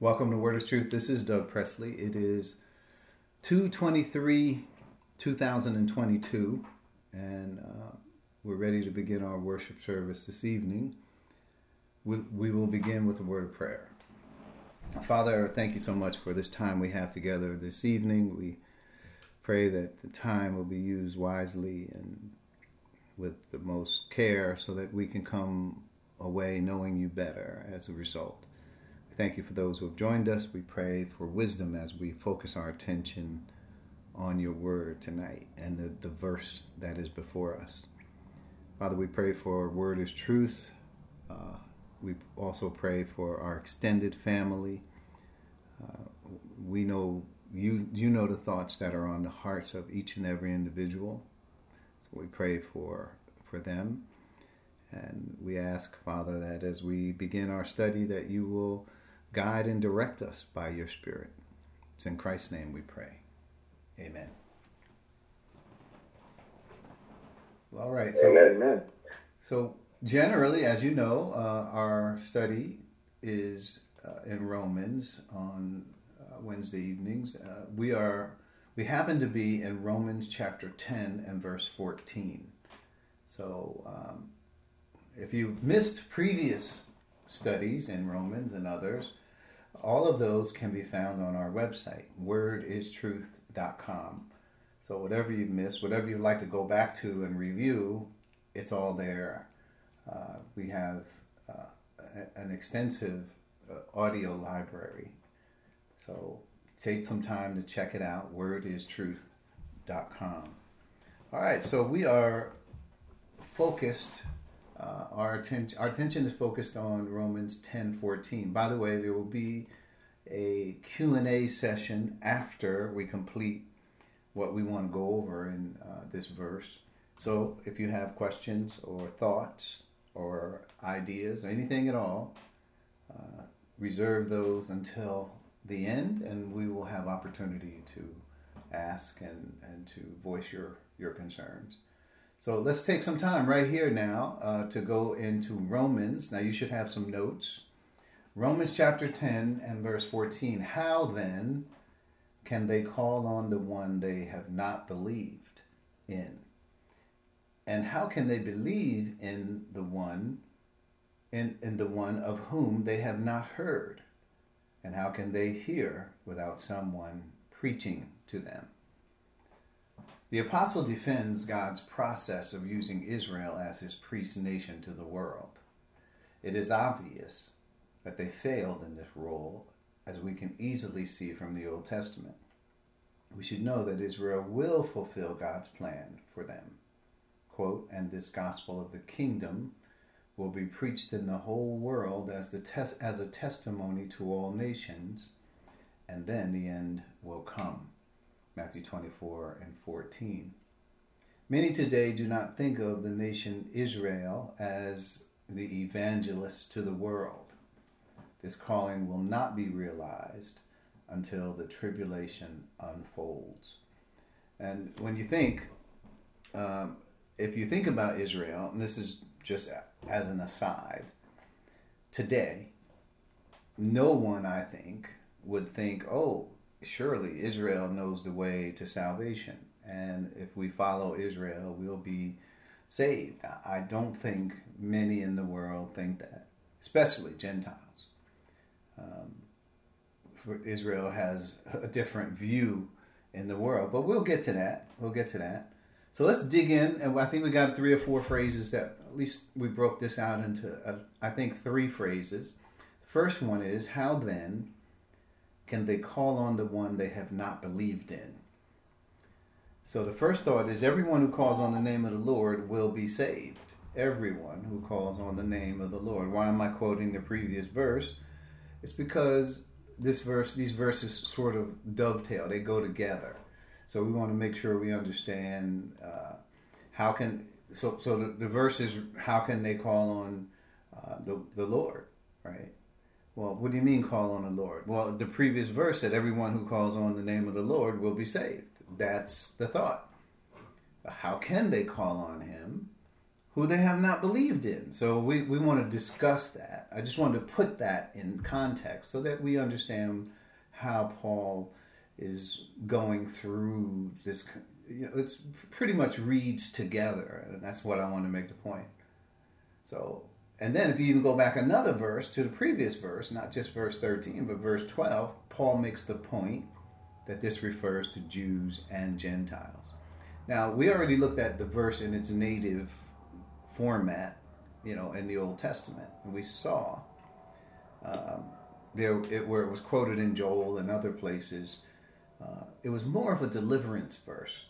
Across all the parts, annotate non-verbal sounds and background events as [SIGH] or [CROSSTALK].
Welcome to Word is Truth. This is Doug Presley. It is 223 2022, and uh, we're ready to begin our worship service this evening. We, we will begin with a word of prayer. Father, thank you so much for this time we have together this evening. We pray that the time will be used wisely and with the most care so that we can come away knowing you better as a result. Thank you for those who have joined us. We pray for wisdom as we focus our attention on your word tonight and the, the verse that is before us. Father, we pray for word is truth. Uh, we also pray for our extended family. Uh, we know you you know the thoughts that are on the hearts of each and every individual. So we pray for for them. And we ask, Father, that as we begin our study that you will guide and direct us by your Spirit. It's in Christ's name we pray. Amen. All right. So, Amen. So, generally, as you know, uh, our study is uh, in Romans on uh, Wednesday evenings. Uh, we are we happen to be in Romans chapter 10 and verse 14. So, um, if you've missed previous studies in Romans and others, all of those can be found on our website, wordistruth.com. So, whatever you've missed, whatever you'd like to go back to and review, it's all there. Uh, we have uh, an extensive uh, audio library. So, take some time to check it out, wordistruth.com. All right, so we are focused uh, our, attention, our attention is focused on Romans 10 14. By the way, there will be a Q&A session after we complete what we want to go over in uh, this verse. So if you have questions or thoughts or ideas, or anything at all, uh, reserve those until the end and we will have opportunity to ask and, and to voice your, your concerns. So let's take some time right here now uh, to go into Romans. Now you should have some notes. Romans chapter 10 and verse 14. How then can they call on the one they have not believed in? And how can they believe in the one in, in the one of whom they have not heard? And how can they hear without someone preaching to them? The apostle defends God's process of using Israel as his priest nation to the world. It is obvious that they failed in this role, as we can easily see from the Old Testament. We should know that Israel will fulfill God's plan for them. Quote, and this gospel of the kingdom will be preached in the whole world as, the tes- as a testimony to all nations, and then the end will come. Matthew 24 and 14. Many today do not think of the nation Israel as the evangelist to the world. This calling will not be realized until the tribulation unfolds. And when you think, um, if you think about Israel, and this is just as an aside, today, no one, I think, would think, oh, surely Israel knows the way to salvation. And if we follow Israel, we'll be saved. I don't think many in the world think that, especially Gentiles. Um, Israel has a different view in the world, but we'll get to that. We'll get to that. So let's dig in, and I think we got three or four phrases that at least we broke this out into. Uh, I think three phrases. The first one is, "How then can they call on the one they have not believed in? So the first thought is everyone who calls on the name of the Lord will be saved. Everyone who calls on the name of the Lord. Why am I quoting the previous verse? It's because this verse, these verses sort of dovetail, they go together. So we want to make sure we understand uh, how can so so the, the verse is how can they call on uh, the the Lord, right? Well, what do you mean call on the Lord? Well, the previous verse said everyone who calls on the name of the Lord will be saved. That's the thought. How can they call on him who they have not believed in. So we, we want to discuss that. I just wanted to put that in context so that we understand how Paul is going through this. You know, it's pretty much reads together, and that's what I want to make the point. So, and then if you even go back another verse to the previous verse, not just verse 13, but verse 12, Paul makes the point that this refers to Jews and Gentiles. Now, we already looked at the verse in its native format, you know, in the Old Testament, and we saw um, there it, where it was quoted in Joel and other places. Uh, it was more of a deliverance verse.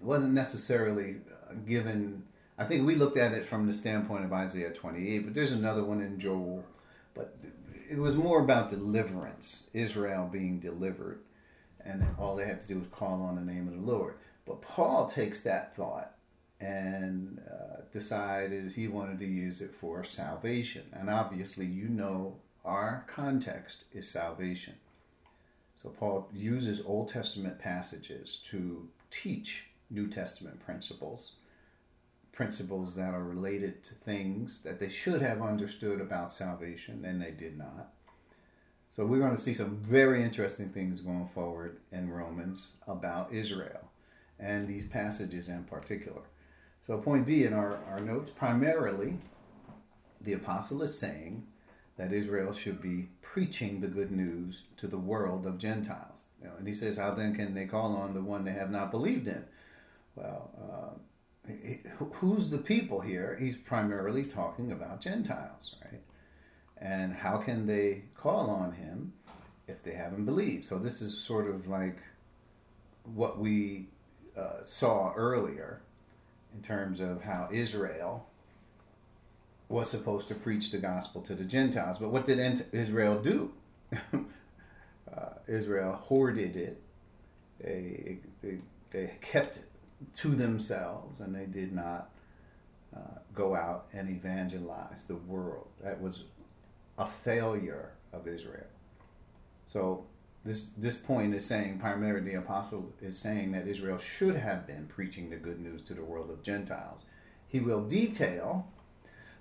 It wasn't necessarily uh, given. I think we looked at it from the standpoint of Isaiah 28, but there's another one in Joel. But it was more about deliverance, Israel being delivered, and all they had to do was call on the name of the Lord. But Paul takes that thought and uh, decided he wanted to use it for salvation. And obviously, you know, our context is salvation. So Paul uses Old Testament passages to teach New Testament principles, principles that are related to things that they should have understood about salvation, and they did not. So we're going to see some very interesting things going forward in Romans about Israel and these passages in particular. So, point B in our, our notes primarily, the apostle is saying that Israel should be preaching the good news to the world of Gentiles. You know, and he says, How then can they call on the one they have not believed in? Well, uh, who's the people here? He's primarily talking about Gentiles, right? And how can they call on him if they haven't believed? So, this is sort of like what we uh, saw earlier in terms of how Israel was supposed to preach the gospel to the Gentiles. But what did Israel do? [LAUGHS] uh, Israel hoarded it. They, they, they, kept it to themselves and they did not uh, go out and evangelize the world. That was a failure of Israel. So this this point is saying primarily the apostle is saying that Israel should have been preaching the good news to the world of Gentiles. He will detail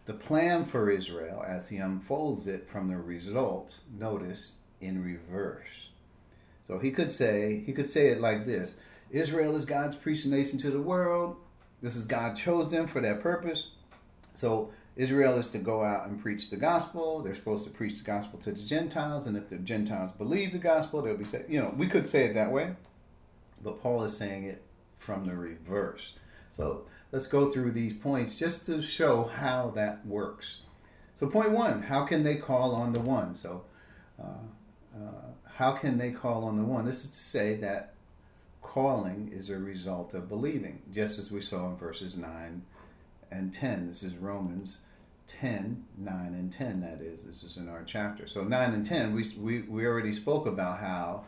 the plan for Israel as he unfolds it from the result, notice, in reverse. So he could say, he could say it like this Israel is God's priest nation to the world. This is God chose them for that purpose. So Israel is to go out and preach the gospel. They're supposed to preach the gospel to the Gentiles, and if the Gentiles believe the gospel, they'll be saved. You know, we could say it that way, but Paul is saying it from the reverse. So let's go through these points just to show how that works. So, point one how can they call on the one? So, uh, uh, how can they call on the one? This is to say that calling is a result of believing, just as we saw in verses 9 and 10. This is Romans 10, 9 and 10, that is. This is in our chapter. So 9 and 10, we, we, we already spoke about how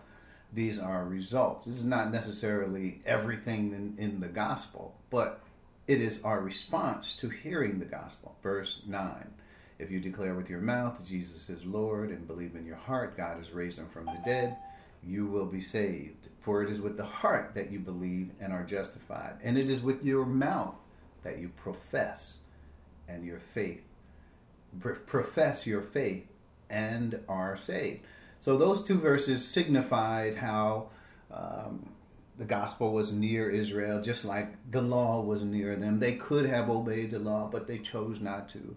these are results. This is not necessarily everything in, in the gospel, but it is our response to hearing the gospel. Verse 9 If you declare with your mouth Jesus is Lord and believe in your heart God has raised him from the dead, you will be saved. For it is with the heart that you believe and are justified, and it is with your mouth that you profess and your faith profess your faith and are saved. So those two verses signified how um, the gospel was near Israel, just like the law was near them. They could have obeyed the law, but they chose not to.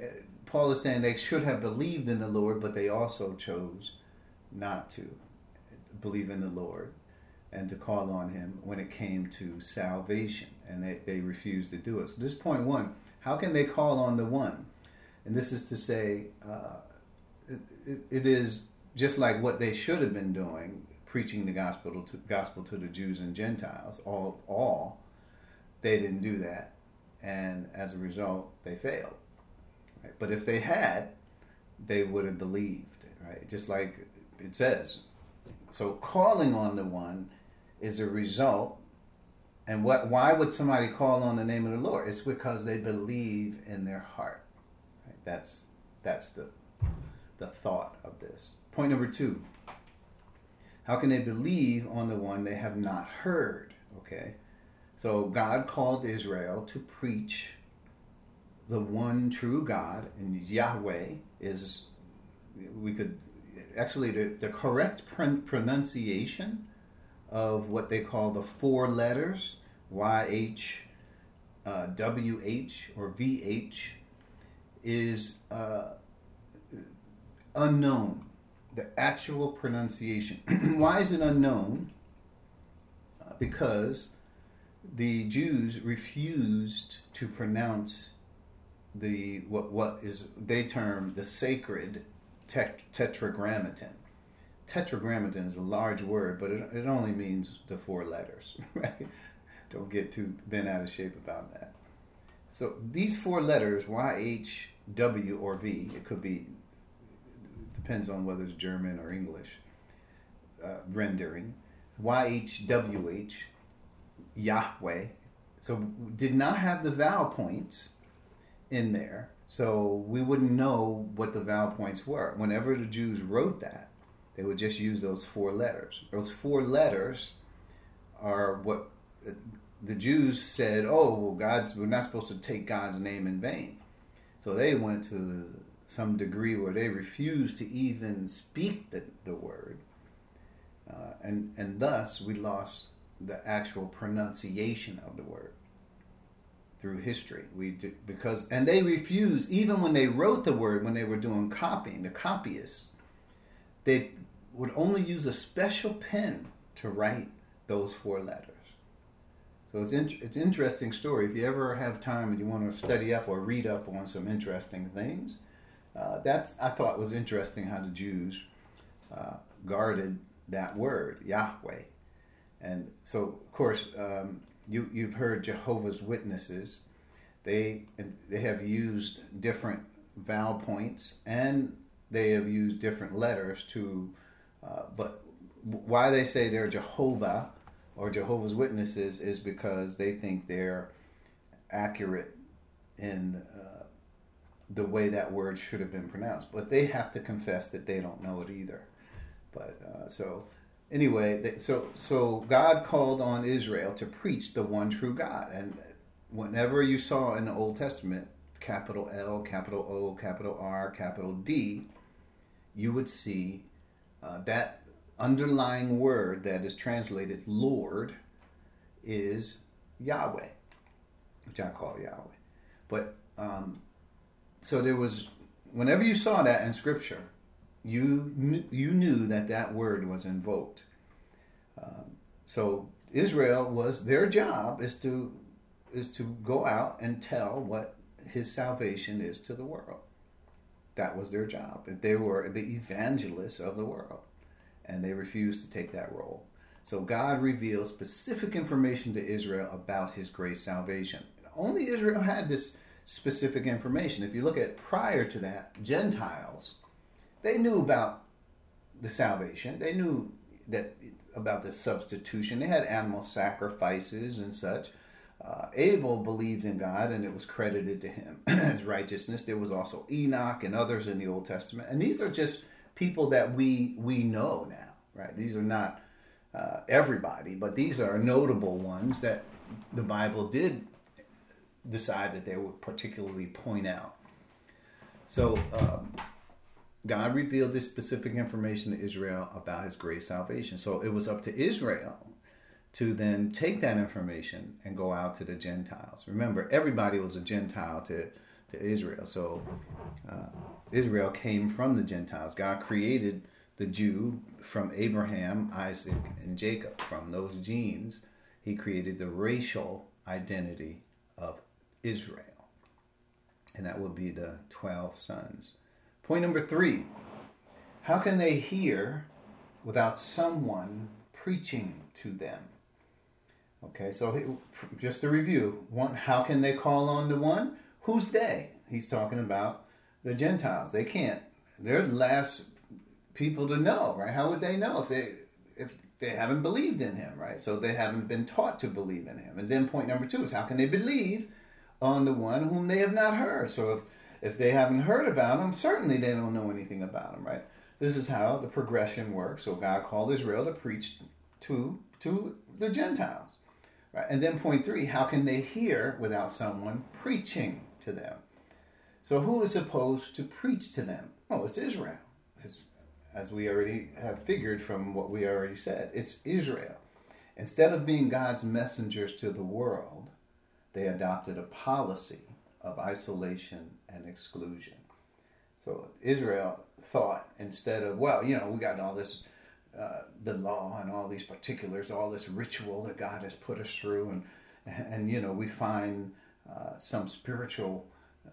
Uh, Paul is saying they should have believed in the Lord, but they also chose not to believe in the Lord and to call on him when it came to salvation. And they, they refused to do it. So, this point one how can they call on the one? And this is to say, uh, it, it, it is just like what they should have been doing, preaching the gospel to gospel to the Jews and Gentiles. All, all, they didn't do that, and as a result, they failed. Right? But if they had, they would have believed. Right? Just like it says. So calling on the one is a result. And what? Why would somebody call on the name of the Lord? It's because they believe in their heart. Right? That's that's the the thought of this. Point number two. How can they believe on the one they have not heard? Okay, So God called Israel to preach the one true God, and Yahweh is, we could, actually, the, the correct pronunciation of what they call the four letters, YH, uh, WH, or VH, is uh, unknown. The actual pronunciation. [CLEARS THROAT] Why is it unknown? Uh, because the Jews refused to pronounce the what what is they term the sacred tet- tetragrammaton. Tetragrammaton is a large word, but it, it only means the four letters, [LAUGHS] right? Don't get too bent out of shape about that. So these four letters, Y, H, W, or V, it could be, depends on whether it's German or English uh, rendering. Y, H, W, H, Yahweh. So did not have the vowel points in there, so we wouldn't know what the vowel points were. Whenever the Jews wrote that, they would just use those four letters. Those four letters are what the Jews said, "Oh, well, God's we're not supposed to take God's name in vain." So they went to some degree where they refused to even speak the, the word, uh, and and thus we lost the actual pronunciation of the word through history. We did, because and they refused even when they wrote the word when they were doing copying. The copyists they would only use a special pen to write those four letters. So it's in, it's interesting story. If you ever have time and you want to study up or read up on some interesting things, uh, that's I thought was interesting how the Jews uh, guarded that word Yahweh, and so of course um, you you've heard Jehovah's Witnesses. They they have used different vowel points and they have used different letters to, uh, but why they say they're Jehovah or Jehovah's Witnesses is because they think they're accurate in uh, the way that word should have been pronounced. But they have to confess that they don't know it either. But uh, so anyway, so so God called on Israel to preach the one true God, and whenever you saw in the Old Testament capital L, capital O, capital R, capital D, you would see uh, that underlying word that is translated Lord is Yahweh, which I call Yahweh. But um, so there was, whenever you saw that in Scripture, you you knew that that word was invoked. Um, so Israel was their job is to is to go out and tell what His salvation is to the world. That was their job. They were the evangelists of the world and they refused to take that role. So God revealed specific information to Israel about his grace salvation. Only Israel had this specific information. If you look at prior to that, Gentiles, they knew about the salvation. They knew that about the substitution. They had animal sacrifices and such. Uh, Abel believed in God and it was credited to him [CLEARS THROAT] as righteousness. There was also Enoch and others in the Old Testament. And these are just people that we we know now, right? These are not uh, everybody, but these are notable ones that the Bible did decide that they would particularly point out. So um, God revealed this specific information to Israel about His great salvation. So it was up to Israel to then take that information and go out to the Gentiles. Remember, everybody was a Gentile to to Israel. So uh, Israel came from the Gentiles. God created the Jew from Abraham, Isaac, and Jacob. From those genes, he created the racial identity of Israel. And that would be the 12 sons. Point number three how can they hear without someone preaching to them? Okay, so just to review, one, how can they call on the one? Who's they? He's talking about the Gentiles. They can't. They're the last people to know, right? How would they know if they if they haven't believed in him, right? So they haven't been taught to believe in him. And then point number two is how can they believe on the one whom they have not heard? So if if they haven't heard about him, certainly they don't know anything about him, right? This is how the progression works. So God called Israel to preach to to the Gentiles. Right? And then point three, how can they hear without someone preaching to them? So who is supposed to preach to them? Well, it's Israel. As we already have figured from what we already said, it's Israel. Instead of being God's messengers to the world, they adopted a policy of isolation and exclusion. So Israel thought instead of, well, you know, we got all this, uh, the law and all these particulars, all this ritual that God has put us through, and and you know we find uh, some spiritual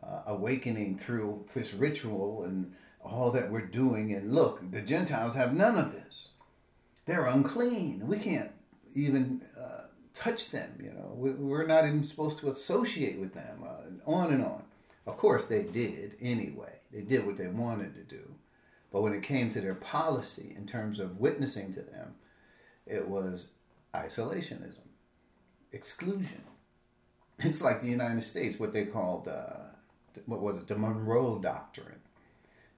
uh, awakening through this ritual and all that we're doing. And look, the Gentiles have none of this; they're unclean. We can't even touch them. You know, we, are not even supposed to associate with them. Uh, on and on. Of course, they did anyway. They did what they wanted to do. But when it came to their policy in terms of witnessing to them, it was isolationism, exclusion. [LAUGHS] It's like the United States, what they called, uh, what was it, the Monroe Doctrine.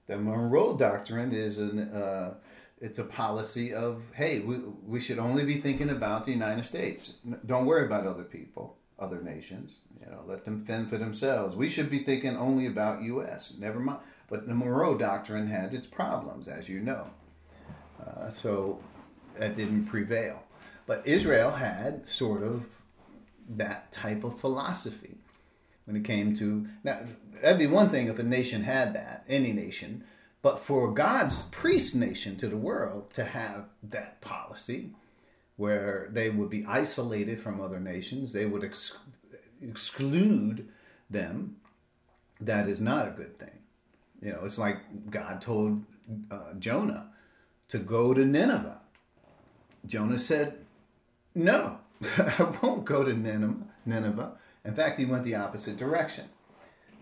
The Monroe Doctrine is an, uh, it's a policy of, hey, we, we should only be thinking about the United States. Don't worry about other people, other nations. You know, let them fend for themselves. We should be thinking only about U.S. Never mind. But the Monroe Doctrine had its problems, as you know. Uh, so that didn't prevail. But Israel had sort of that type of philosophy when it came to. Now, that'd be one thing if a nation had that, any nation. But for God's priest nation to the world to have that policy where they would be isolated from other nations, they would ex- exclude them, that is not a good thing. You know, it's like God told uh, Jonah to go to Nineveh. Jonah said, No, [LAUGHS] I won't go to Nineveh. In fact, he went the opposite direction.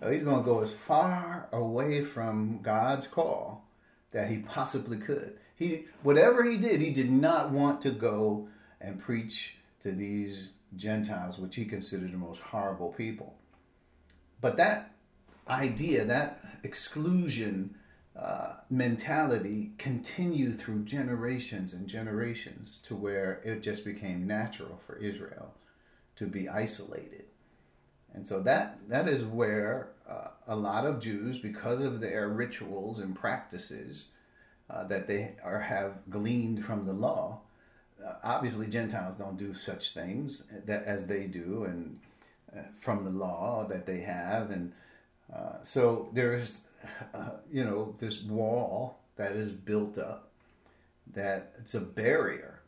He's going to go as far away from God's call that he possibly could. He, whatever he did, he did not want to go and preach to these Gentiles, which he considered the most horrible people. But that idea, that exclusion uh, mentality continued through generations and generations to where it just became natural for Israel to be isolated. And so that that is where uh, a lot of Jews, because of their rituals and practices uh, that they are have gleaned from the law, uh, obviously Gentiles don't do such things that as they do, and uh, from the law that they have, and uh, so there's, uh, you know, this wall that is built up that it's a barrier.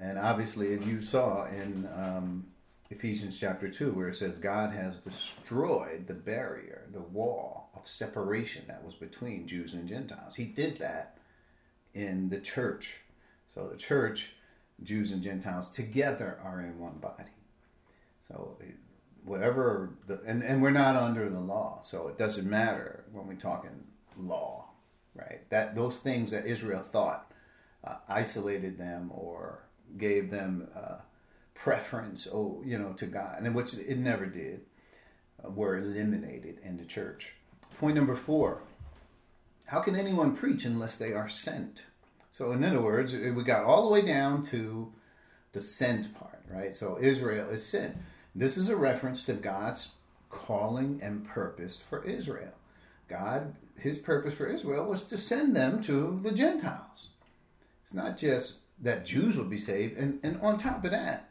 And obviously, as you saw in um, Ephesians chapter 2, where it says God has destroyed the barrier, the wall of separation that was between Jews and Gentiles. He did that in the church. So the church, Jews and Gentiles together are in one body. So whatever the, and, and we're not under the law so it doesn't matter when we talk in law right that those things that israel thought uh, isolated them or gave them uh, preference oh you know to god. And which it never did uh, were eliminated in the church. Point number four how can anyone preach unless they are sent? So in other words we got all the way down to the sent part right? So israel is sent. This is a reference to God's calling and purpose for Israel. God, his purpose for Israel was to send them to the Gentiles. It's not just that Jews would be saved, and, and on top of that,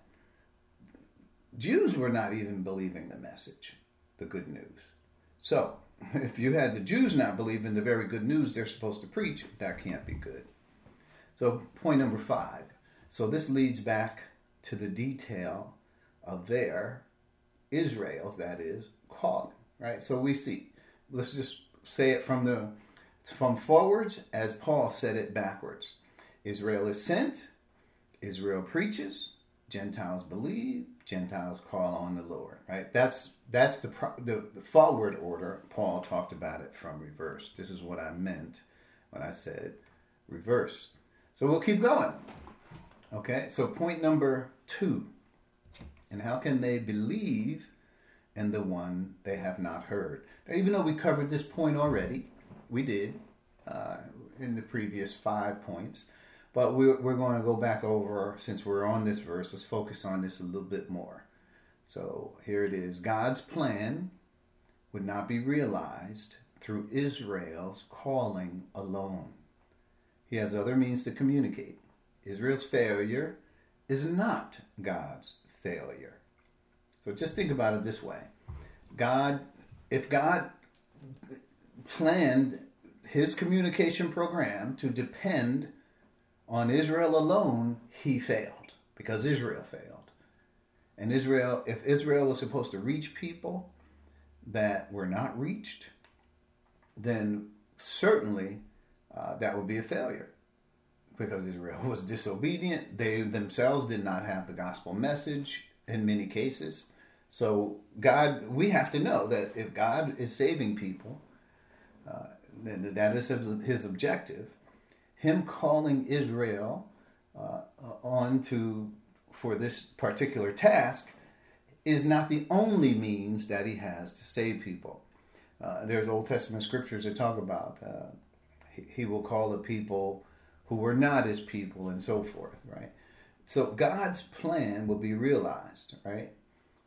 Jews were not even believing the message, the good news. So, [LAUGHS] if you had the Jews not believe in the very good news they're supposed to preach, that can't be good. So, point number five. So, this leads back to the detail of their Israel's that is calling right so we see let's just say it from the from forwards as Paul said it backwards Israel is sent Israel preaches Gentiles believe Gentiles call on the Lord right? That's that's the, the, the forward order. Paul talked about it from reverse. This is what I meant when I said reverse. So we'll keep going. Okay so point number two. And how can they believe in the one they have not heard? Now, even though we covered this point already, we did uh, in the previous five points, But we're, we're going to go back over, since we're on this verse, let's focus on this a little bit more. So here it is God's plan would not be realized through Israel's calling alone. He has other means to communicate. Israel's failure is not God's failure. So just think about it this way God, if God planned his communication program to depend on Israel alone, he failed because Israel failed. And Israel, if Israel was supposed to reach people that were not reached, then certainly uh, that would be a failure because Israel was disobedient. They themselves did not have the gospel message in many cases. So, God, we have to know that if God is saving people, uh, then that is his objective. Him calling Israel uh, on to for this particular task is not the only means that he has to save people. Uh, there's Old Testament scriptures that talk about uh, he, he, will call the people who were not his people and so forth, right? So God's plan will be realized, right?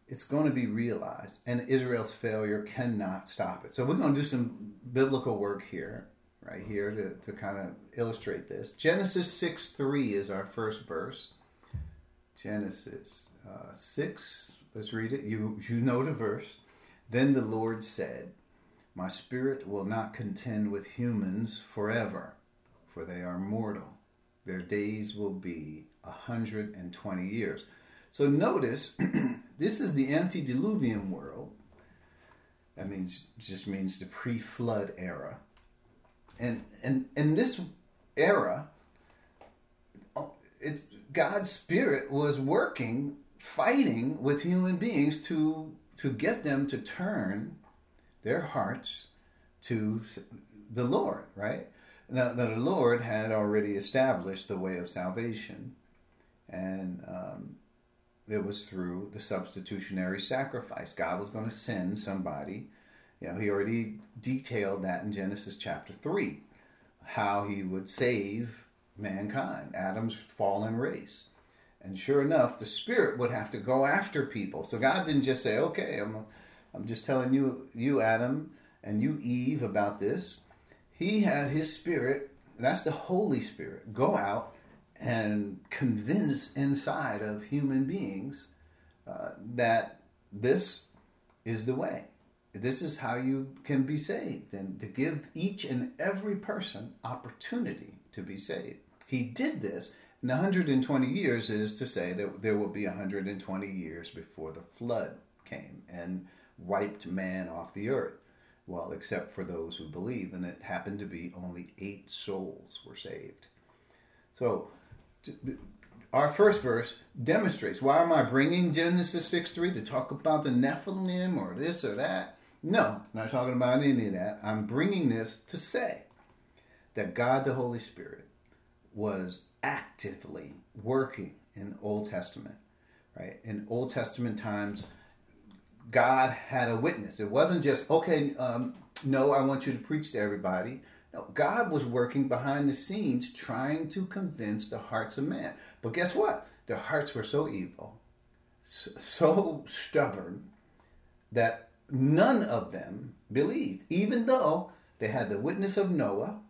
It's going to be realized, and Israel's failure cannot stop it. So we're going to do some biblical work here, right here, to, to kind of illustrate this. Genesis 6 3 is our first verse. Genesis uh, 6, let's read it. You, you know the verse. Then the Lord said, My spirit will not contend with humans forever for they are mortal. Their days will be a 120 years. So notice, [CLEARS THROAT] this is the antediluvian world. That means just means the pre-flood era. And and in this era, it's God's spirit was working, fighting with human beings to to get them to turn their hearts to the Lord, right? Now, the Lord had already established the way of salvation, and um, it was through the substitutionary sacrifice. God was going to send somebody. You know, He already detailed that in Genesis chapter 3, how He would save mankind, Adam's fallen race. And sure enough, the Spirit would have to go after people. So God didn't just say, okay, I'm, I'm just telling you, you, Adam, and you, Eve, about this he had his spirit, that's the Holy Spirit, go out and convince inside of human beings uh, that this is the way. This is how you can be saved, and to give each and every person opportunity to be saved. He did this. And 120 years is to say that there will be 120 years before the flood came and wiped man off the earth well, except for those who believe. And it happened to be only eight souls were saved. So, our first verse demonstrates why am I bringing Genesis 6 3 to talk about the Nephilim or this or that? No, not talking about any of that. I'm bringing this to say that God the Holy Spirit was actively working in Old Testament, right? In Old Testament times, God had a witness. It wasn't just, okay, um, no, I want you to preach to everybody. No, God was working behind the scenes trying to convince the hearts of man. But guess what? Their hearts were so evil, so stubborn, that none of them believed, even though they had the witness of Noah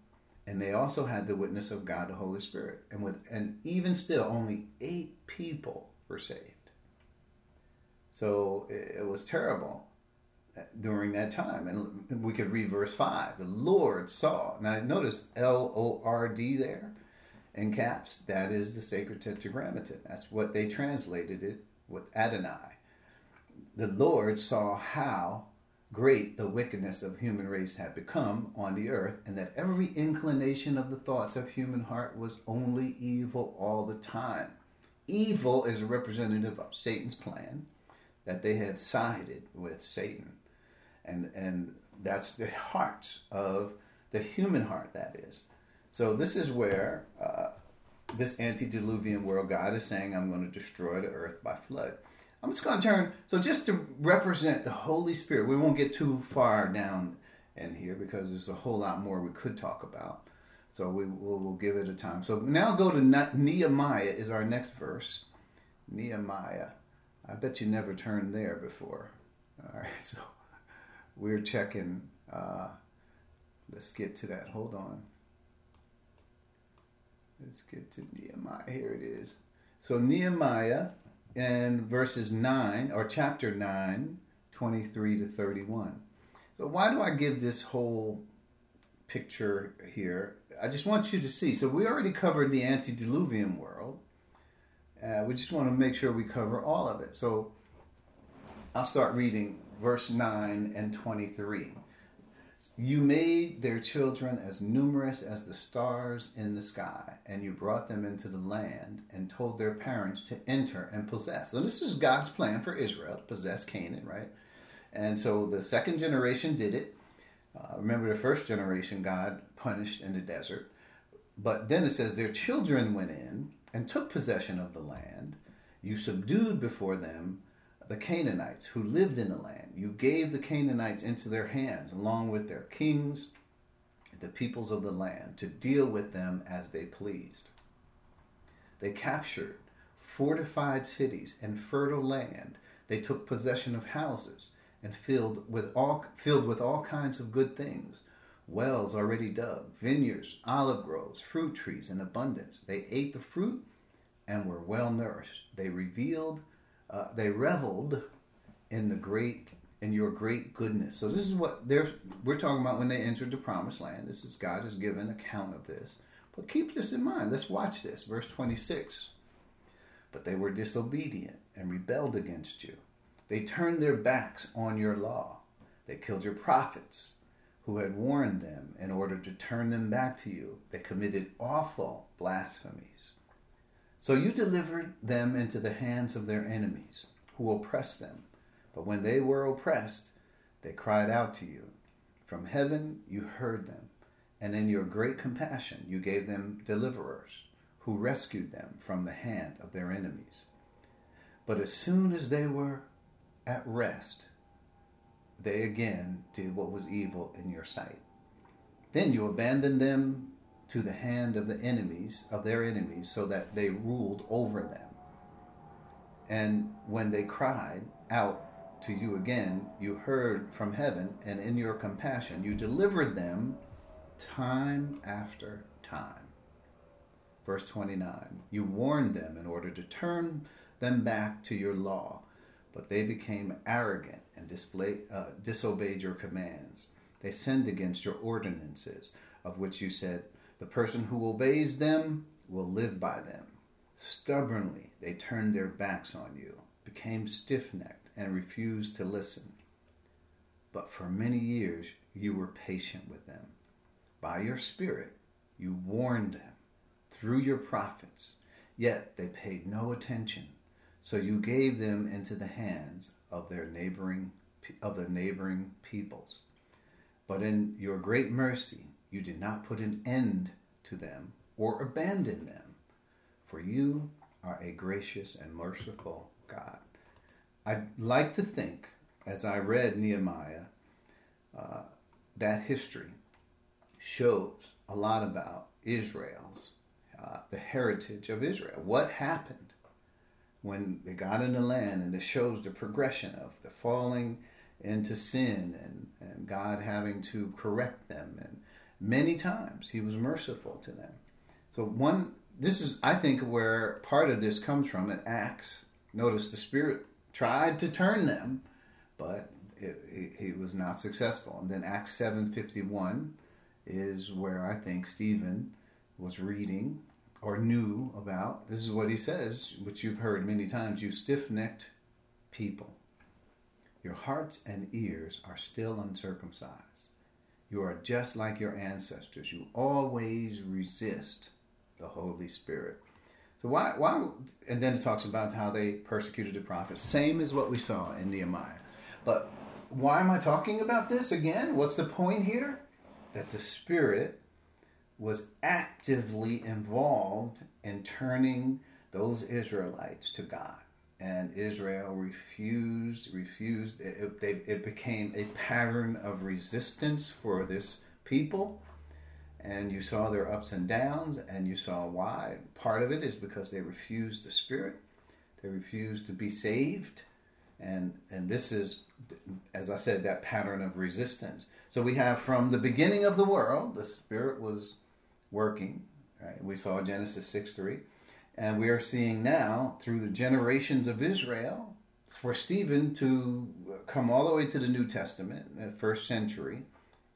and they also had the witness of God the Holy Spirit. And with and even still only eight people were saved. So it, was terrible uh, during that time. And we could read verse 5. The Lord saw. Now notice L O R D there in caps. That is the sacred tetragrammaton. That's what they translated it with Adonai. The Lord saw how great the wickedness of human race had become on the earth, and that every inclination of the thoughts of human heart was only evil all the time. Evil is a representative of Satan's plan that they had sided with Satan. And, and that's the heart of the human heart, that is. So this is where uh, this antediluvian world God is saying, I'm going to destroy the earth by flood. I'm just going to turn, so just to represent the Holy Spirit, we won't get too far down in here because there's a whole lot more we could talk about. So we will we'll give it a time. So now go to Nehemiah is our next verse. Nehemiah. I bet you never turned there before. All right, [LAUGHS] so we're checking. Uh, let's get to that. Hold on. Let's get to Nehemiah. Here it is. So Nehemiah and verses 9, or chapter 9, 23 to 31. So why do I give this whole picture here? I just want you to see. So we already covered the antediluvian world. Uh, we just want to make sure we cover all of it. So I'll start reading verse 9 and 23. You made their children as numerous as the stars in the sky, and you brought them into the land and told their parents to enter and possess. So, this is God's plan for Israel to possess Canaan, right? And so the second generation did it. Uh, remember, the first generation God punished in the desert. But then it says their children went in and took possession of the land. You subdued before them the Canaanites who lived in the land. You gave the Canaanites into their hands, along with their kings, the peoples of the land, to deal with them as they pleased. They captured fortified cities and fertile land. They took possession of houses and filled with all filled with all kinds of good things. Wells already dug, vineyards, olive groves, fruit trees in abundance. They ate the fruit and were well nourished. They revealed uh, they reveled in the great in your great goodness. So this is what they're we're talking about when they entered the promised land. This is God has given account of this. But keep this in mind. Let's watch this. Verse 26. But they were disobedient and rebelled against you. They turned their backs on your law. They killed your prophets who had warned them in order to turn them back to you. They committed awful blasphemies. So you delivered them into the hands of their enemies, who oppressed them. But when they were oppressed, they cried out to you. From heaven you heard them, and in your great compassion you gave them deliverers, who rescued them from the hand of their enemies. But as soon as they were at rest, they again did what was evil in your sight. Then you abandoned them to the hand of the enemies, of their enemies, so that they ruled over them. And when they cried out to you again, you heard from heaven, and in your compassion, you delivered them time after time. Verse 29 You warned them in order to turn them back to your law, but they became arrogant and uh, disobeyed your commands. They sinned against your ordinances, of which you said, the person who obeys them will live by them. Stubbornly, they turned their backs on you, became stiff necked, and refused to listen. But for many years, you were patient with them. By your Spirit, you warned them through your prophets, yet they paid no attention. So you gave them into the hands of their neighboring of the neighboring peoples. But in your great mercy, you did not put an end to them or abandon them, for you are a gracious and merciful God. I'd like to think, as I read Nehemiah, uh, that history shows a lot about Israel's, uh, the heritage of Israel. What happened when they got in the land, and it shows the progression of the falling into sin and, and God having to correct them and Many times he was merciful to them. So one, this is I think where part of this comes from in Acts. Notice the Spirit tried to turn them, but he was not successful. And then Acts seven fifty one is where I think Stephen was reading or knew about. This is what he says, which you've heard many times: "You stiff necked people, your hearts and ears are still uncircumcised." You are just like your ancestors. You always resist the Holy Spirit. So why why and then it talks about how they persecuted the prophets. Same as what we saw in Nehemiah. But why am I talking about this again? What's the point here? That the Spirit was actively involved in turning those Israelites to God and Israel refused, refused. It, it, became a pattern of resistance for this people. and you saw their ups and downs, and you saw why. Part of it is because they refused the Spirit, they refused to be saved, and and this is, as I said, that pattern of resistance. So we have from the beginning of the world, the Spirit was working. Right? We saw Genesis six three, and we are seeing now through the generations of Israel for Stephen to come all the way to the New Testament, the first century,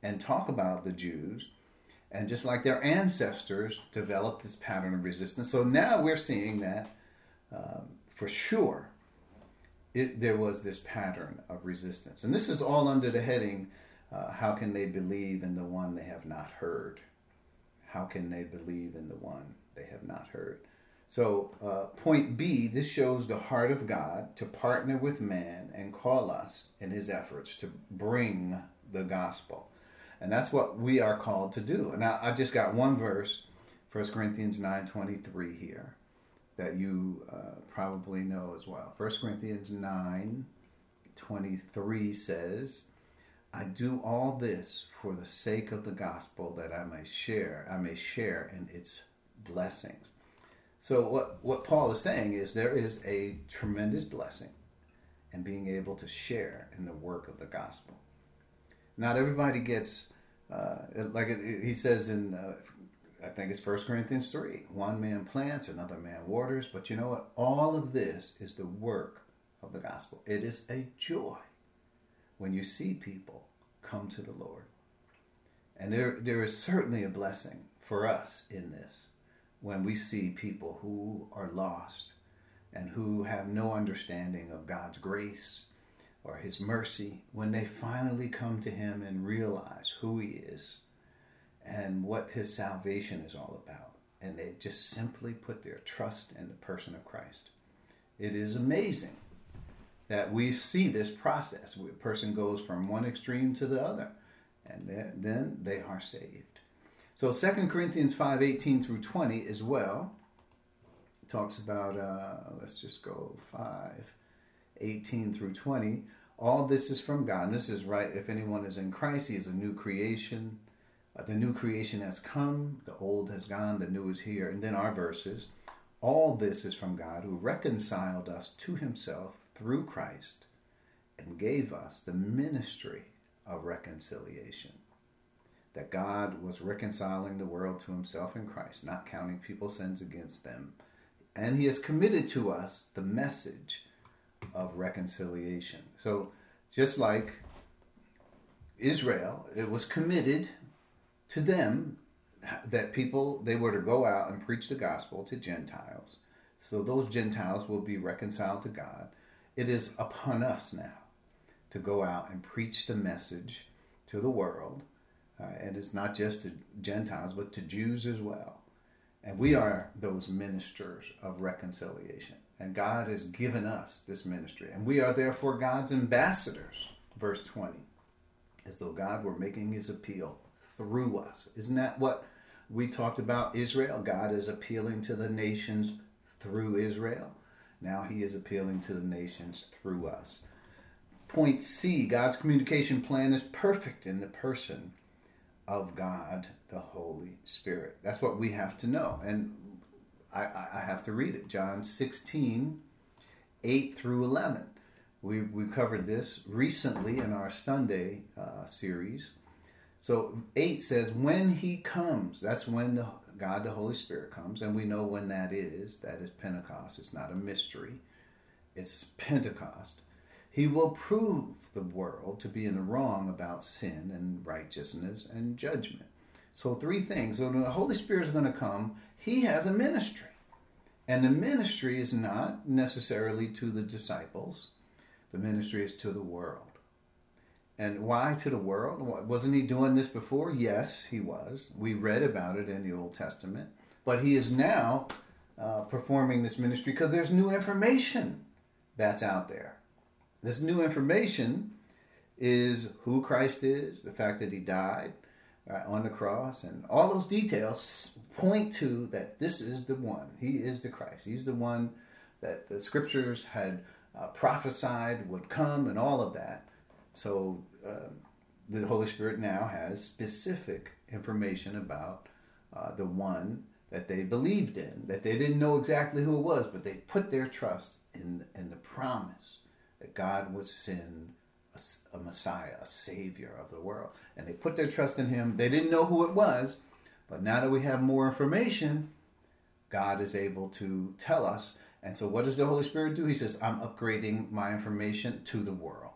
and talk about the Jews and just like their ancestors developed this pattern of resistance. So now we're seeing that um, for sure it, there was this pattern of resistance. And this is all under the heading uh, How can they believe in the one they have not heard? How can they believe in the one they have not heard? So, uh, point B this shows the heart of God to partner with man and call us in his efforts to bring the gospel. And that's what we are called to do. And I, I just got one verse, 1 Corinthians 9.23 here, that you uh, probably know as well. 1 Corinthians 9.23 says, I do all this for the sake of the gospel that I may share, I may share in its blessings. So what, what Paul is saying is there is a tremendous blessing in being able to share in the work of the gospel. Not everybody gets, uh, like he says in, uh, I think it's 1 Corinthians 3 one man plants, another man waters, but you know what? All of this is the work of the gospel. It is a joy when you see people come to the Lord. And there, there is certainly a blessing for us in this when we see people who are lost and who have no understanding of God's grace or his mercy, when they finally come to him and realize who he is and what his salvation is all about, and they just simply put their trust in the person of Christ. It is amazing that we see this process a person goes from one extreme to the other, and then they are saved. So 2 Corinthians 5 18 through 20 as well talks about, uh, let's just go 5 18 through 20. All this is from God. And this is right. If anyone is in Christ, he is a new creation. Uh, the new creation has come, the old has gone, the new is here. And then our verses. All this is from God who reconciled us to himself through Christ and gave us the ministry of reconciliation. That God was reconciling the world to himself in Christ, not counting people's sins against them. And he has committed to us the message of reconciliation. So, just like Israel, it was committed to them that people they were to go out and preach the gospel to Gentiles. So those Gentiles will be reconciled to God. It is upon us now to go out and preach the message to the world. Uh, and it's not just to Gentiles, but to Jews as well. And we are those ministers of reconciliation. And God has given us this ministry. And we are therefore God's ambassadors. Verse 20. As though God were making his appeal through us. Isn't that what we talked about Israel? God is appealing to the nations through Israel. Now he is appealing to the nations through us. Point C God's communication plan is perfect in the person of God, the Holy Spirit. That's what we have to know. And I, I have to read it. John 16, 8 through 11. We, we covered this recently in our Sunday uh, series. So 8 says, When he comes, that's when the, God the Holy Spirit comes, and we know when that is. That is Pentecost. It's not a mystery, it's Pentecost. He will prove the world to be in the wrong about sin and righteousness and judgment. So, three things. When the Holy Spirit is going to come, He has a ministry. And the ministry is not necessarily to the disciples, the ministry is to the world. And why to the world? Wasn't He doing this before? Yes, He was. We read about it in the Old Testament. But He is now uh, performing this ministry because there's new information that's out there. This new information is who Christ is, the fact that He died uh, on the cross, and all those details point to that this is the one. He is the Christ. He's the one that the scriptures had uh, prophesied would come, and all of that. So uh, the Holy Spirit now has specific information about uh, the one that they believed in, that they didn't know exactly who it was, but they put their trust in, in the promise that God would send a, a Messiah, a Savior of the world. And they put their trust in Him. They didn't know who it was, but now that we have more information, God is able to tell us. And so, what does the Holy Spirit do? He says, I'm upgrading my information to the world.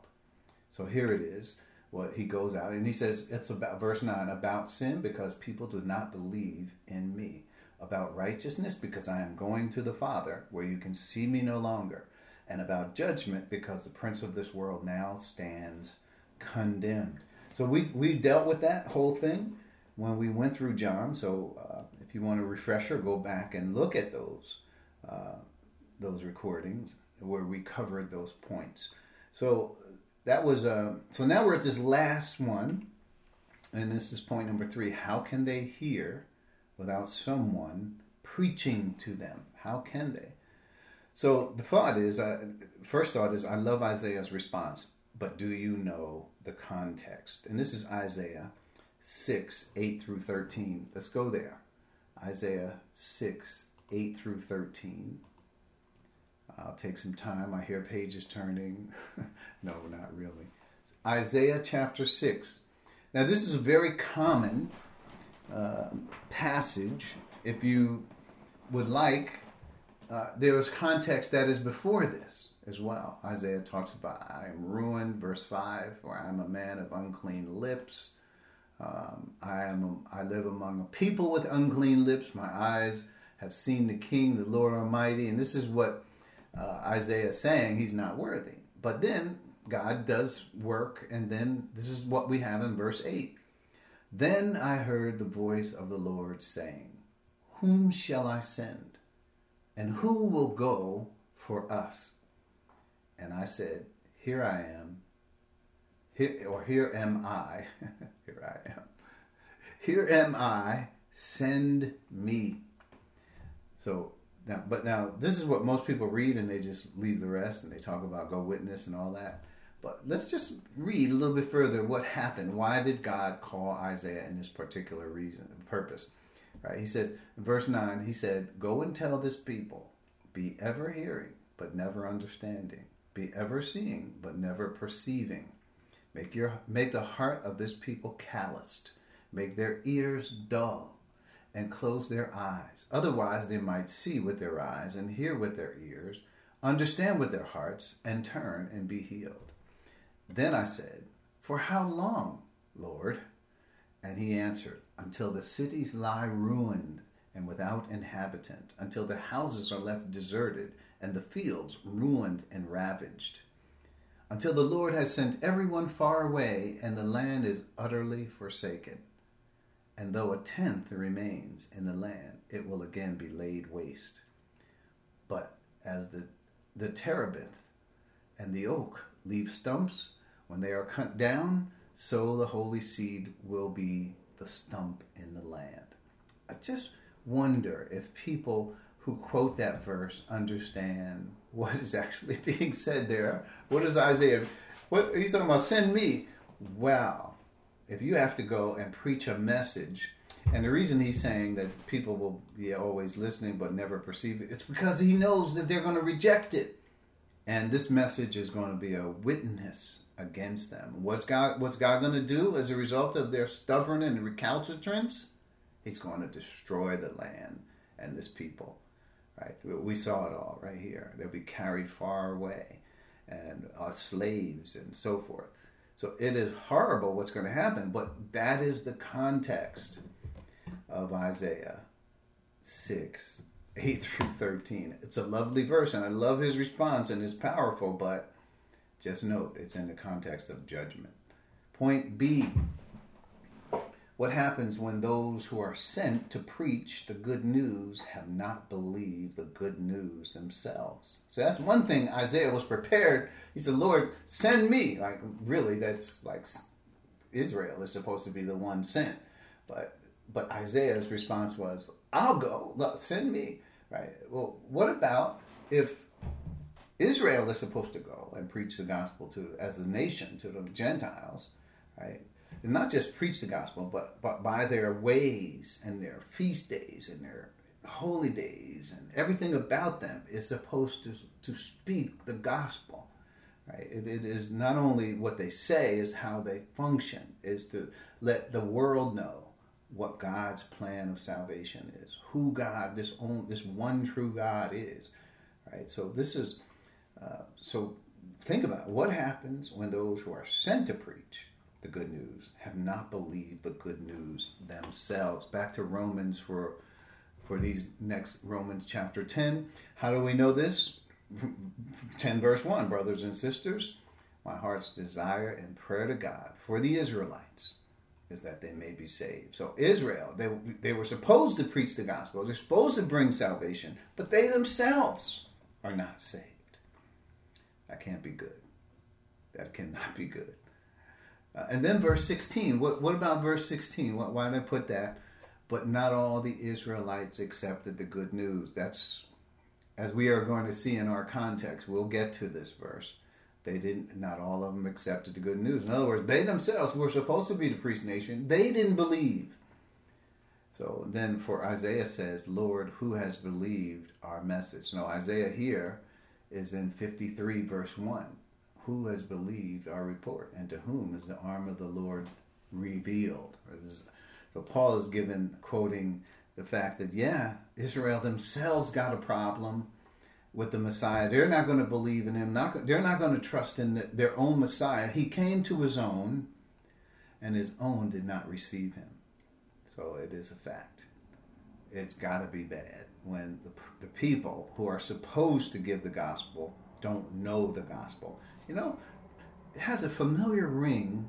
So, here it is. What he goes out and he says, it's about verse 9 about sin because people do not believe in me. About righteousness because I am going to the Father where you can see me no longer. And about judgment because the prince of this world now stands condemned. So, we, we dealt with that whole thing when we went through John. So uh, if you want a refresher, go back and look at those uh, those recordings where we covered those points. So that was uh, so now we're at this last one, and this is point number three. How can they hear without someone preaching to them? How can they? So the thought is, uh, first thought is, I love Isaiah's response, but do you know the context? And this is Isaiah 6, 8 through 13. Let's go there. Isaiah 6, 8 through 13. I'll take some time. I hear pages turning. [LAUGHS] no, not really. Isaiah chapter 6. Now, this is a very common uh, passage. If you would like, uh, there is context that is before this as well. Isaiah talks about, I am ruined, verse 5, or I am a man of unclean lips. Um, I am I live among a people with unclean lips. My eyes have seen the King, the Lord Almighty, and this is what uh, Isaiah is saying. He's not worthy. But then God does work, and then this is what we have in verse eight. Then I heard the voice of the Lord saying, "Whom shall I send, and who will go for us?" And I said, "Here I am." Here, or here am I. [LAUGHS] here I am. Here am I. Send me. So now, but now this is what most people read, and they just leave the rest, and they talk about go witness and all that. But let's just read a little bit further what happened. Why did God call Isaiah in this particular reason, purpose? Right? He says, verse nine. He said, "Go and tell this people, be ever hearing, but never understanding; be ever seeing, but never perceiving." Make, your, make the heart of this people calloused. Make their ears dull and close their eyes. Otherwise, they might see with their eyes and hear with their ears, understand with their hearts, and turn and be healed. Then I said, For how long, Lord? And he answered, Until the cities lie ruined and without inhabitant, until the houses are left deserted and the fields ruined and ravaged until the Lord has sent everyone far away and the land is utterly forsaken. And though a tenth remains in the land, it will again be laid waste. But as the, the terebinth and the oak leave stumps when they are cut down, so the holy seed will be the stump in the land. I just wonder if people who quote that verse understand what is actually [LAUGHS] being said there. What is Isaiah? What he's talking about? Send me. Wow. If you have to go and preach a message, and the reason he's saying that people will be always listening but never perceive it, it's because he knows that they're going to reject it, and this message is going to be a witness against them. What's God? What's God going to do as a result of their stubborn and recalcitrance? He's going to destroy the land and this people right? We saw it all right here. They'll be carried far away and are slaves and so forth. So it is horrible what's going to happen, but that is the context of Isaiah 6, 8 through 13. It's a lovely verse, and I love his response, and it's powerful, but just note it's in the context of judgment. Point B what happens when those who are sent to preach the good news have not believed the good news themselves? So that's one thing Isaiah was prepared. He said, Lord, send me. Like, really, that's like Israel is supposed to be the one sent. But but Isaiah's response was, I'll go. Look, send me. Right? Well, what about if Israel is supposed to go and preach the gospel to as a nation to the Gentiles, right? and not just preach the gospel, but, but by their ways and their feast days and their holy days and everything about them is supposed to, to speak the gospel. Right? It, it is not only what they say, is how they function, is to let the world know what God's plan of salvation is, who God, this own, this one true God is. Right? So this is uh, so think about what happens when those who are sent to preach the good news have not believed the good news themselves. Back to Romans for for these next Romans chapter 10. How do we know this? [LAUGHS] 10 verse 1, brothers and sisters, my heart's desire and prayer to God for the Israelites is that they may be saved. So Israel, they, they were supposed to preach the gospel. They're supposed to bring salvation, but they themselves are not saved. That can't be good. That cannot be good. Uh, and then verse 16. What, what about verse 16? Why, why did I put that? But not all the Israelites accepted the good news. That's, as we are going to see in our context, we'll get to this verse. They didn't, not all of them accepted the good news. In other words, they themselves were supposed to be the priest nation. They didn't believe. So then for Isaiah says, Lord, who has believed our message? Now, Isaiah here is in 53 verse 1 who has believed our report, and to whom is the arm of the Lord revealed? So Paul is given quoting the fact that yeah, Israel themselves got a problem with the Messiah. They're not going to believe in him. Not they're not going to trust in the, their own Messiah. He came to his own, and his own did not receive him. So it is a fact. It's got to be bad when the, the people who are supposed to give the gospel don't know the gospel you know, it has a familiar ring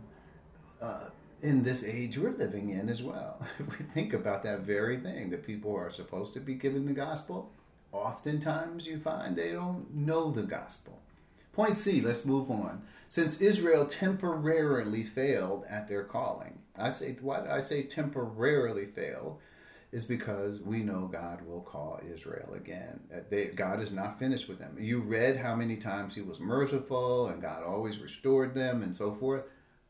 uh, in this age we're living in as well. [LAUGHS] If we think about that very thing, that people are supposed to be given the gospel, oftentimes you find they don't know the gospel. Point C, let's move on. Since Israel temporarily failed at their calling, I say what I say temporarily failed is because we know God will call Israel again. Uh, they, God is not finished with them. You read how many times He was merciful and God always restored them and so forth.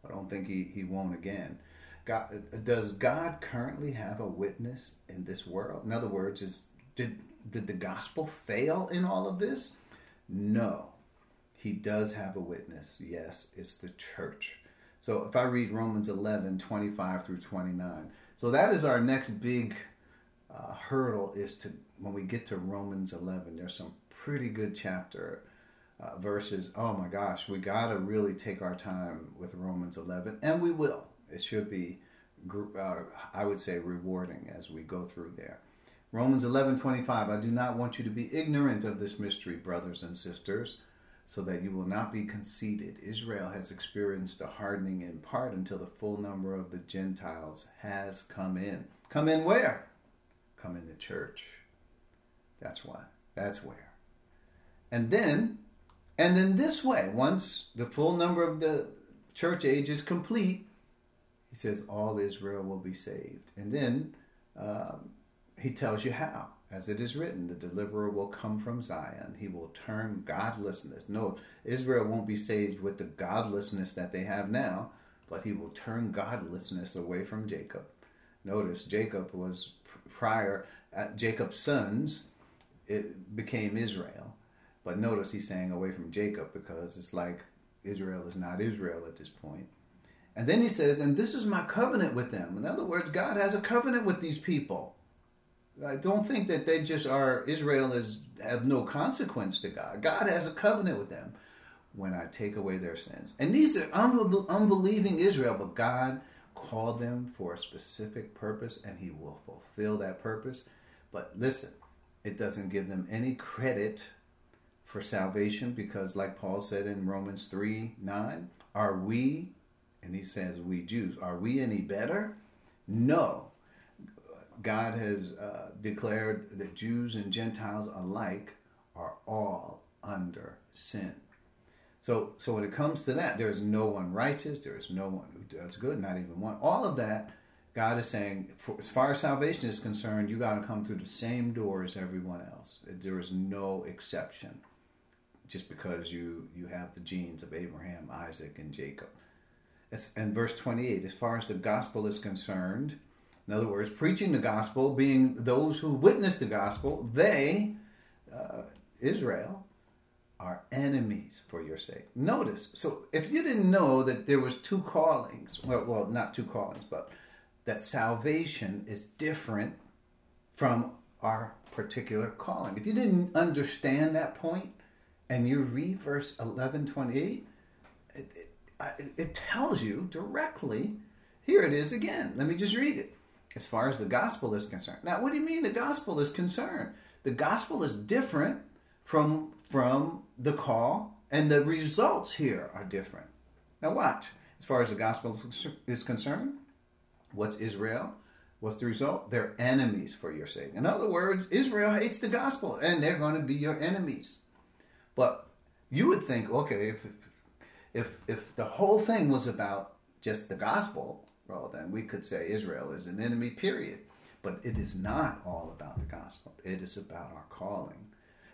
I don't think He, he won't again. God, uh, does God currently have a witness in this world? In other words, is did did the gospel fail in all of this? No. He does have a witness. Yes, it's the church. So if I read Romans 11, 25 through 29. So that is our next big uh, hurdle is to when we get to Romans 11. There's some pretty good chapter uh, verses. Oh my gosh, we got to really take our time with Romans 11, and we will. It should be, uh, I would say, rewarding as we go through there. Romans 11:25. I do not want you to be ignorant of this mystery, brothers and sisters, so that you will not be conceited. Israel has experienced a hardening in part until the full number of the Gentiles has come in. Come in where? come in the church. That's why. That's where. And then, and then this way, once the full number of the church age is complete, he says all Israel will be saved. And then um, he tells you how. As it is written, the deliverer will come from Zion. He will turn godlessness. No, Israel won't be saved with the godlessness that they have now, but he will turn godlessness away from Jacob. Notice Jacob was prior, uh, Jacob's sons, it became Israel. But notice he's saying away from Jacob because it's like Israel is not Israel at this point. And then he says, and this is my covenant with them. In other words, God has a covenant with these people. I don't think that they just are, Israel is, have no consequence to God. God has a covenant with them when I take away their sins. And these are unbelieving Israel, but God called them for a specific purpose and he will fulfill that purpose. But listen, it doesn't give them any credit for salvation because, like Paul said in Romans 3 9, are we, and he says we Jews, are we any better? No. God has uh, declared that Jews and Gentiles alike are all under sin. So, so when it comes to that, there is no one righteous. There is no one who does good, not even one. All of that, God is saying, for, as far as salvation is concerned, you got to come through the same door as everyone else. There is no exception, just because you you have the genes of Abraham, Isaac, and Jacob. and verse 28, as far as the gospel is concerned, in other words, preaching the gospel, being those who witness the gospel, they, uh, Israel, are enemies for your sake. Notice, so if you didn't know that there was two callings, well, well, not two callings, but that salvation is different from our particular calling. If you didn't understand that point, and you read verse 11, 28, it, it, it tells you directly. Here it is again. Let me just read it. As far as the gospel is concerned. Now, what do you mean the gospel is concerned? The gospel is different from from the call, and the results here are different. Now, watch. As far as the gospel is concerned, what's Israel? What's the result? They're enemies for your sake. In other words, Israel hates the gospel, and they're going to be your enemies. But you would think, okay, if if if the whole thing was about just the gospel, well, then we could say Israel is an enemy. Period. But it is not all about the gospel. It is about our calling.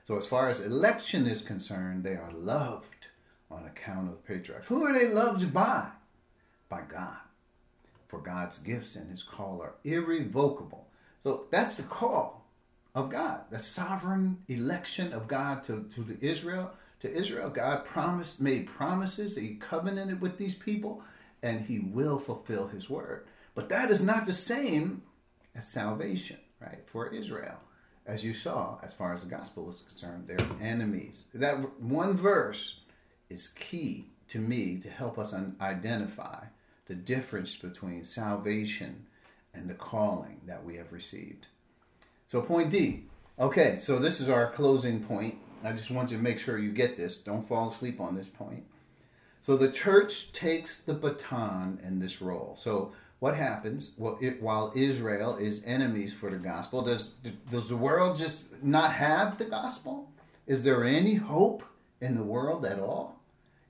So as far as election is concerned, they are loved on account of the patriarchs. Who are they loved by? By God. For God's gifts and his call are irrevocable. So that's the call of God, the sovereign election of God to, to the Israel. To Israel, God promised, made promises, he covenanted with these people, and he will fulfill his word. But that is not the same as salvation, right, for Israel as you saw, as far as the gospel is concerned, they're enemies. That one verse is key to me to help us un- identify the difference between salvation and the calling that we have received. So, point D. Okay, so this is our closing point. I just want you to make sure you get this. Don't fall asleep on this point. So, the church takes the baton in this role. So, what happens well, it, while Israel is enemies for the gospel? Does does the world just not have the gospel? Is there any hope in the world at all?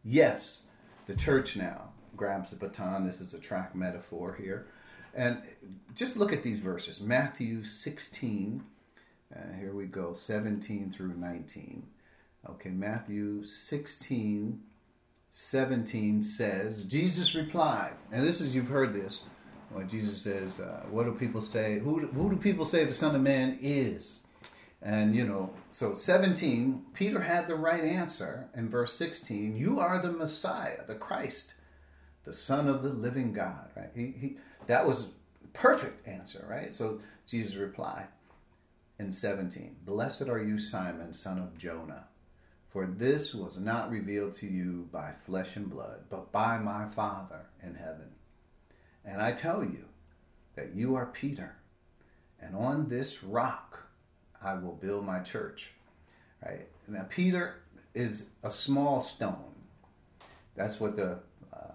Yes, the church now grabs the baton. This is a track metaphor here, and just look at these verses: Matthew sixteen. Uh, here we go, seventeen through nineteen. Okay, Matthew sixteen. 17 says, Jesus replied, and this is, you've heard this, when Jesus says, uh, "What do people say? Who who do people say the Son of Man is?" And you know, so 17, Peter had the right answer in verse 16. You are the Messiah, the Christ, the Son of the living God. Right? He, he that was perfect answer, right? So Jesus replied in 17, Blessed are you, Simon, son of Jonah, for this was not revealed to you by flesh and blood, but by my Father in heaven. And I tell you that you are Peter, and on this rock I will build my church. Right? Now, Peter is a small stone. That's what the, uh,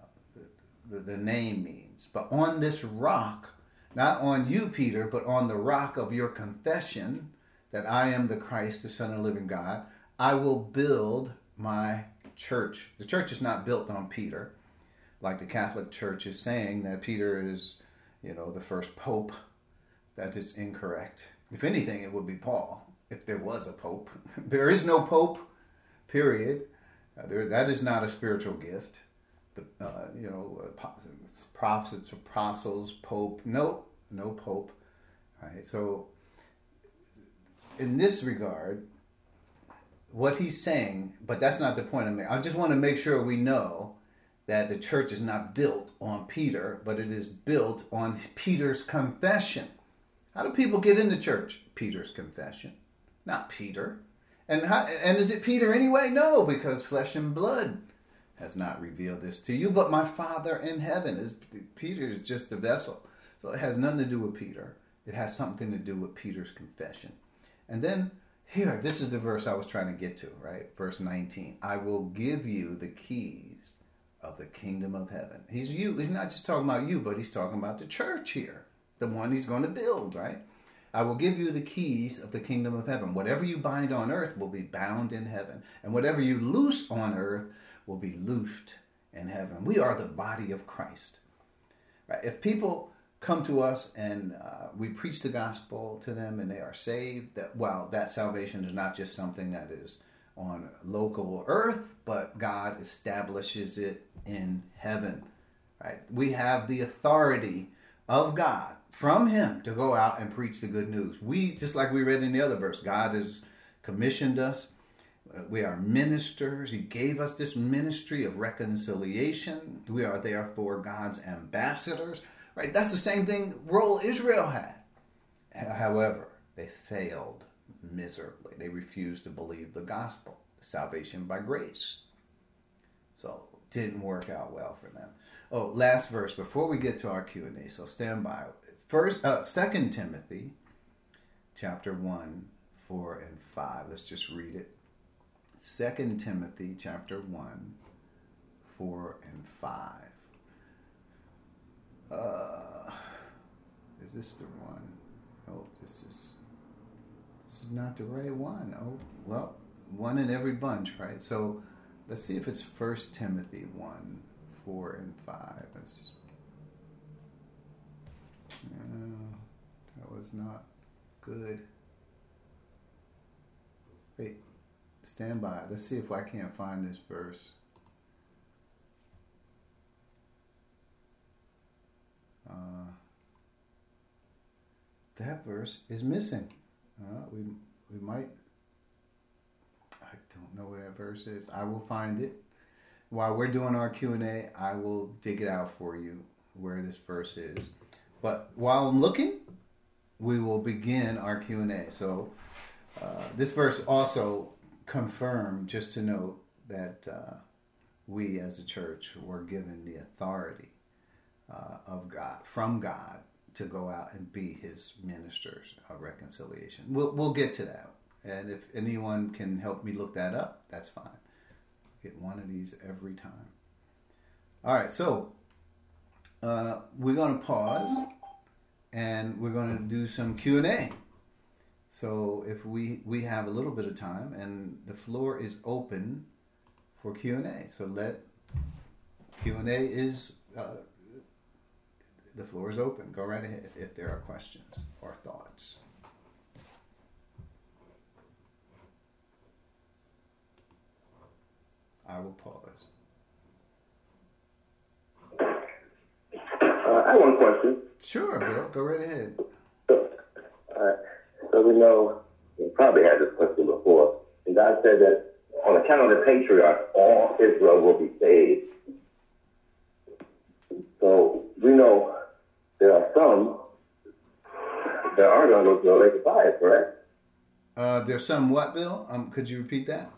the, the name means. But on this rock, not on you, Peter, but on the rock of your confession that I am the Christ, the Son of the living God, I will build my church. The church is not built on Peter like the Catholic Church is saying that Peter is, you know, the first pope. That is incorrect. If anything, it would be Paul, if there was a pope. [LAUGHS] there is no pope, period. Uh, there, that is not a spiritual gift. The, uh, you know, uh, prophets, apostles, pope. No, no pope. Right. So, in this regard, what he's saying, but that's not the point I'm making. I just want to make sure we know that the church is not built on Peter, but it is built on Peter's confession. How do people get into church? Peter's confession, not Peter. And how, and is it Peter anyway? No, because flesh and blood has not revealed this to you, but my Father in heaven is Peter is just the vessel. So it has nothing to do with Peter. It has something to do with Peter's confession. And then here, this is the verse I was trying to get to, right? Verse 19. I will give you the keys of the kingdom of heaven. He's you. He's not just talking about you, but he's talking about the church here, the one he's going to build, right? I will give you the keys of the kingdom of heaven. Whatever you bind on earth will be bound in heaven, and whatever you loose on earth will be loosed in heaven. We are the body of Christ. Right? If people come to us and uh, we preach the gospel to them and they are saved, that well, that salvation is not just something that is on local earth, but God establishes it in heaven. Right? We have the authority of God from Him to go out and preach the good news. We, just like we read in the other verse, God has commissioned us. We are ministers. He gave us this ministry of reconciliation. We are therefore God's ambassadors. Right? That's the same thing role Israel had. However, they failed miserably. They refused to believe the gospel, salvation by grace. So didn't work out well for them. Oh, last verse before we get to our Q and A. So stand by. First, uh, Second Timothy, chapter one, four, and five. Let's just read it. Second Timothy, chapter one, four, and five. Uh, is this the one? Oh, this is this is not the right one. Oh, well, one in every bunch, right? So let's see if it's First Timothy one, four, and five. Let's. No, that was not good. Wait, stand by. Let's see if I can't find this verse. Uh, that verse is missing. Uh, we we might. I don't know where that verse is. I will find it while we're doing our Q and A. I will dig it out for you where this verse is. But while I'm looking, we will begin our Q and A. So uh, this verse also confirmed, just to note that uh, we as a church were given the authority uh, of God from God to go out and be his ministers of reconciliation. We'll, we'll get to that. And if anyone can help me look that up, that's fine. Get one of these every time. All right, so uh, we're going to pause and we're going to do some Q&A. So if we, we have a little bit of time and the floor is open for Q&A. So let Q&A is uh, the floor is open. Go right ahead if there are questions or thoughts. I will pause. Uh, I have one question. Sure, Bill. Go right ahead. So, uh, so we know, we probably had this question before, and God said that on account of the patriarchs, all Israel will be saved. So we know there are some that are going to go to the lake of fire, correct? Uh, there's some what, Bill? Um, could you repeat that?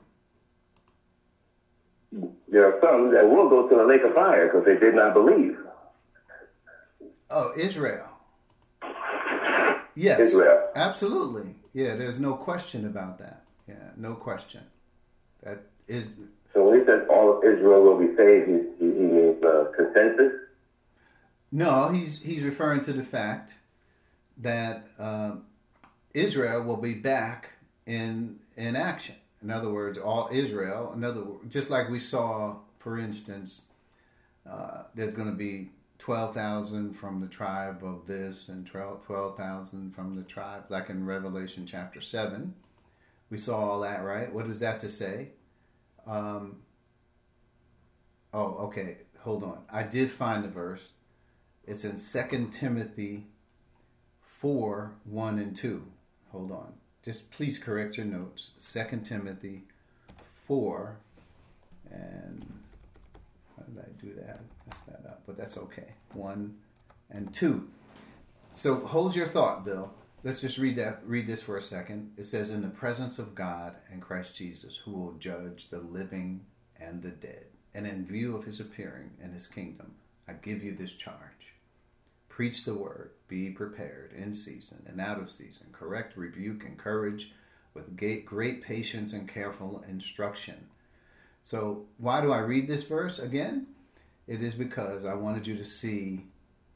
There are some that will go to the lake of fire because they did not believe. Oh, Israel. Yes. Israel. Absolutely. Yeah, there's no question about that. Yeah, no question. That is. So when he says all of Israel will be saved, he, he means uh, consensus? No, he's he's referring to the fact that uh, Israel will be back in in action. In other words, all Israel. In other just like we saw, for instance, uh, there's going to be twelve thousand from the tribe of this and twelve thousand from the tribe, like in Revelation chapter seven. We saw all that, right? What is that to say? Um, oh, okay. Hold on. I did find the verse. It's in 2 Timothy 4 1 and 2. Hold on. Just please correct your notes. 2 Timothy 4 and how did I do that? Mess that up, but that's okay. 1 and 2. So hold your thought, Bill. Let's just read that read this for a second. It says in the presence of God and Christ Jesus who will judge the living and the dead. And in view of his appearing and his kingdom, I give you this charge Preach the word, be prepared in season and out of season, correct, rebuke, encourage with great patience and careful instruction. So, why do I read this verse again? It is because I wanted you to see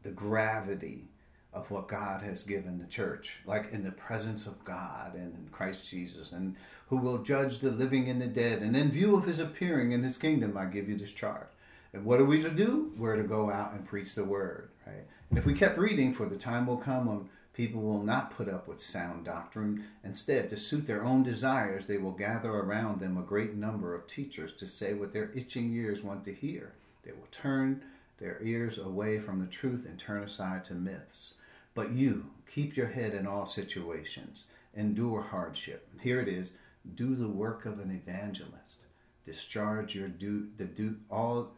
the gravity of what God has given the church, like in the presence of God and in Christ Jesus, and who will judge the living and the dead. And in view of his appearing in his kingdom, I give you this charge. And what are we to do? We're to go out and preach the word, right? If we kept reading, for the time will come when people will not put up with sound doctrine. Instead, to suit their own desires, they will gather around them a great number of teachers to say what their itching ears want to hear. They will turn their ears away from the truth and turn aside to myths. But you, keep your head in all situations, endure hardship. Here it is do the work of an evangelist, discharge your du- the du- all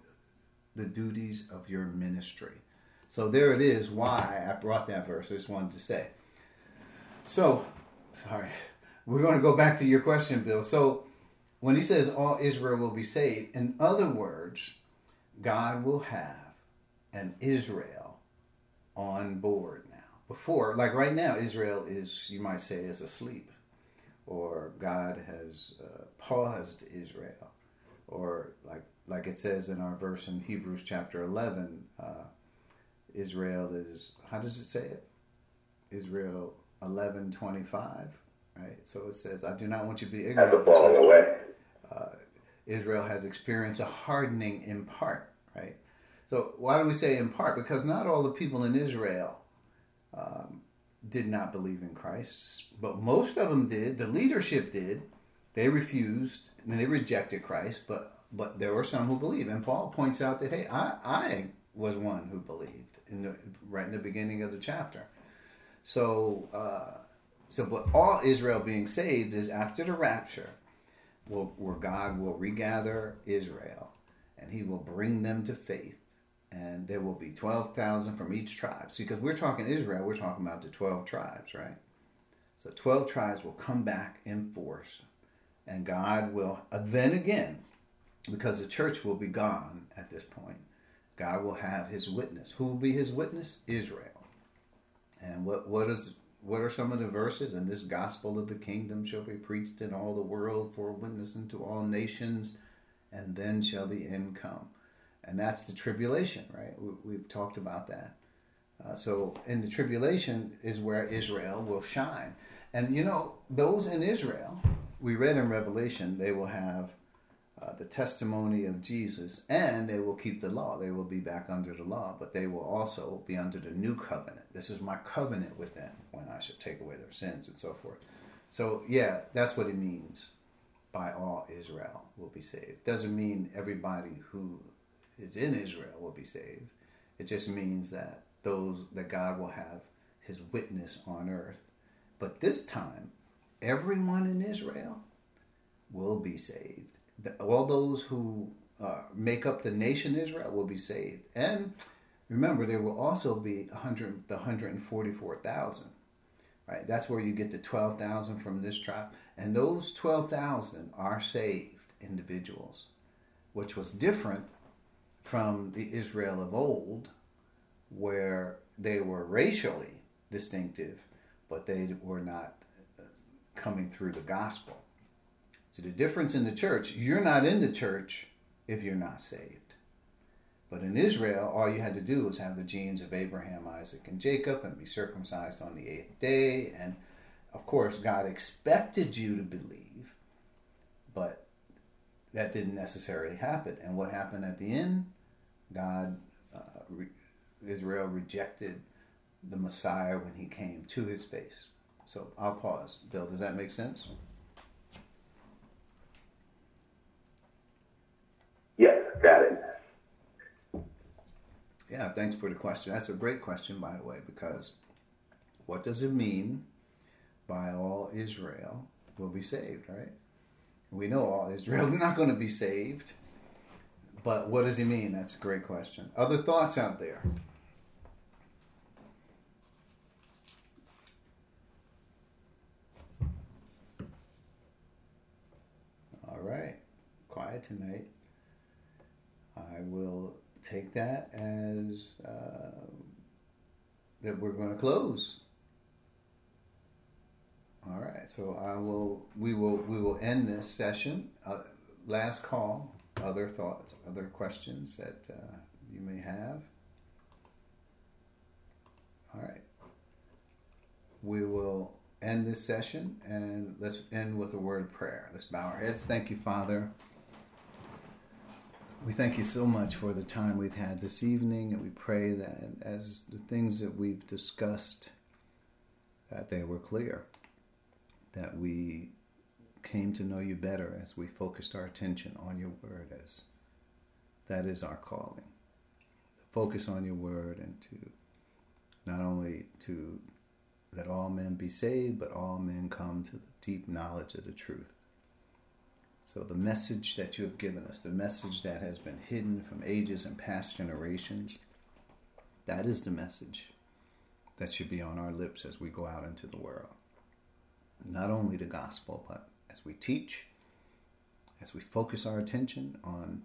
the duties of your ministry. So there it is why I brought that verse. I just wanted to say. So, sorry. We're going to go back to your question, Bill. So, when he says all Israel will be saved, in other words, God will have an Israel on board now. Before, like right now, Israel is, you might say, is asleep, or God has uh, paused Israel, or like like it says in our verse in Hebrews chapter eleven, uh, Israel is how does it say it? Israel eleven twenty five, right? So it says, "I do not want you to be ignorant." Has fallen away. Uh, Israel has experienced a hardening in part, right? So why do we say in part? Because not all the people in Israel um, did not believe in Christ, but most of them did. The leadership did. They refused and they rejected Christ, but but there were some who believed. And Paul points out that hey, I I was one who believed in the right in the beginning of the chapter. So uh, so but all Israel being saved is after the rapture, will, where God will regather Israel, and He will bring them to faith and there will be 12,000 from each tribe. Because we're talking Israel, we're talking about the 12 tribes, right? So 12 tribes will come back in force, and God will, uh, then again, because the church will be gone at this point, God will have his witness. Who will be his witness? Israel. And what, what is what are some of the verses? And this gospel of the kingdom shall be preached in all the world for a witness unto all nations, and then shall the end come and that's the tribulation, right? We, have talked about that. Uh, so in the tribulation is where Israel will shine, and you know those in Israel, we read in Revelation, they will have uh, the testimony of Jesus, and they will keep the law. They will be back under the law, but they will also be under the new covenant. This is my covenant with them when I shall take away their sins and so forth. So yeah, that's what it means by all Israel will be saved. Doesn't mean everybody who is in Israel will be saved. It just means that those that God will have his witness on earth. But this time, everyone in Israel will be saved. All those who uh, make up the nation Israel will be saved. And remember, there will also be 100, the 144,000. Right? That's where you get the 12,000 from this tribe. And those 12,000 are saved individuals, which was different from the Israel of old, where they were racially distinctive, but they were not coming through the gospel. So the difference in the church, you're not in the church if you're not saved. But in Israel, all you had to do was have the genes of Abraham, Isaac, and Jacob and be circumcised on the eighth day. And of course, God expected you to believe, but that didn't necessarily happen. And what happened at the end? God, uh, re- Israel rejected the Messiah when he came to his face. So I'll pause. Bill, does that make sense? Yes, got it. Yeah, thanks for the question. That's a great question, by the way, because what does it mean by all Israel will be saved, right? We know all Israel is [LAUGHS] not going to be saved but what does he mean? That's a great question. Other thoughts out there? All right. Quiet tonight. I will take that as uh, that we're going to close. All right. So I will. We will. We will end this session. Uh, last call other thoughts, other questions that uh, you may have? All right. We will end this session and let's end with a word of prayer. Let's bow our heads. Thank you, Father. We thank you so much for the time we've had this evening, and we pray that as the things that we've discussed, that they were clear, that we came to know you better as we focused our attention on your word as that is our calling. Focus on your word and to not only to that all men be saved, but all men come to the deep knowledge of the truth. So, the message that you have given us, the message that has been hidden from ages and past generations, that is the message that should be on our lips as we go out into the world. Not only the gospel, but as we teach, as we focus our attention on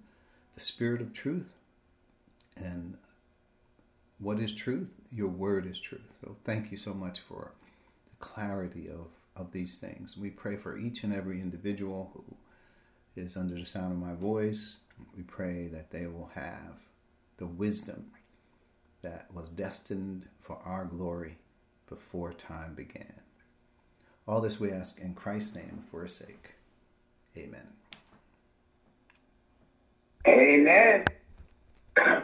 the spirit of truth and what is truth? Your word is truth. So thank you so much for the clarity of, of these things. We pray for each and every individual who is under the sound of my voice. We pray that they will have the wisdom that was destined for our glory before time began. All this we ask in Christ's name for his sake. Amen. Amen. [CLEARS THROAT]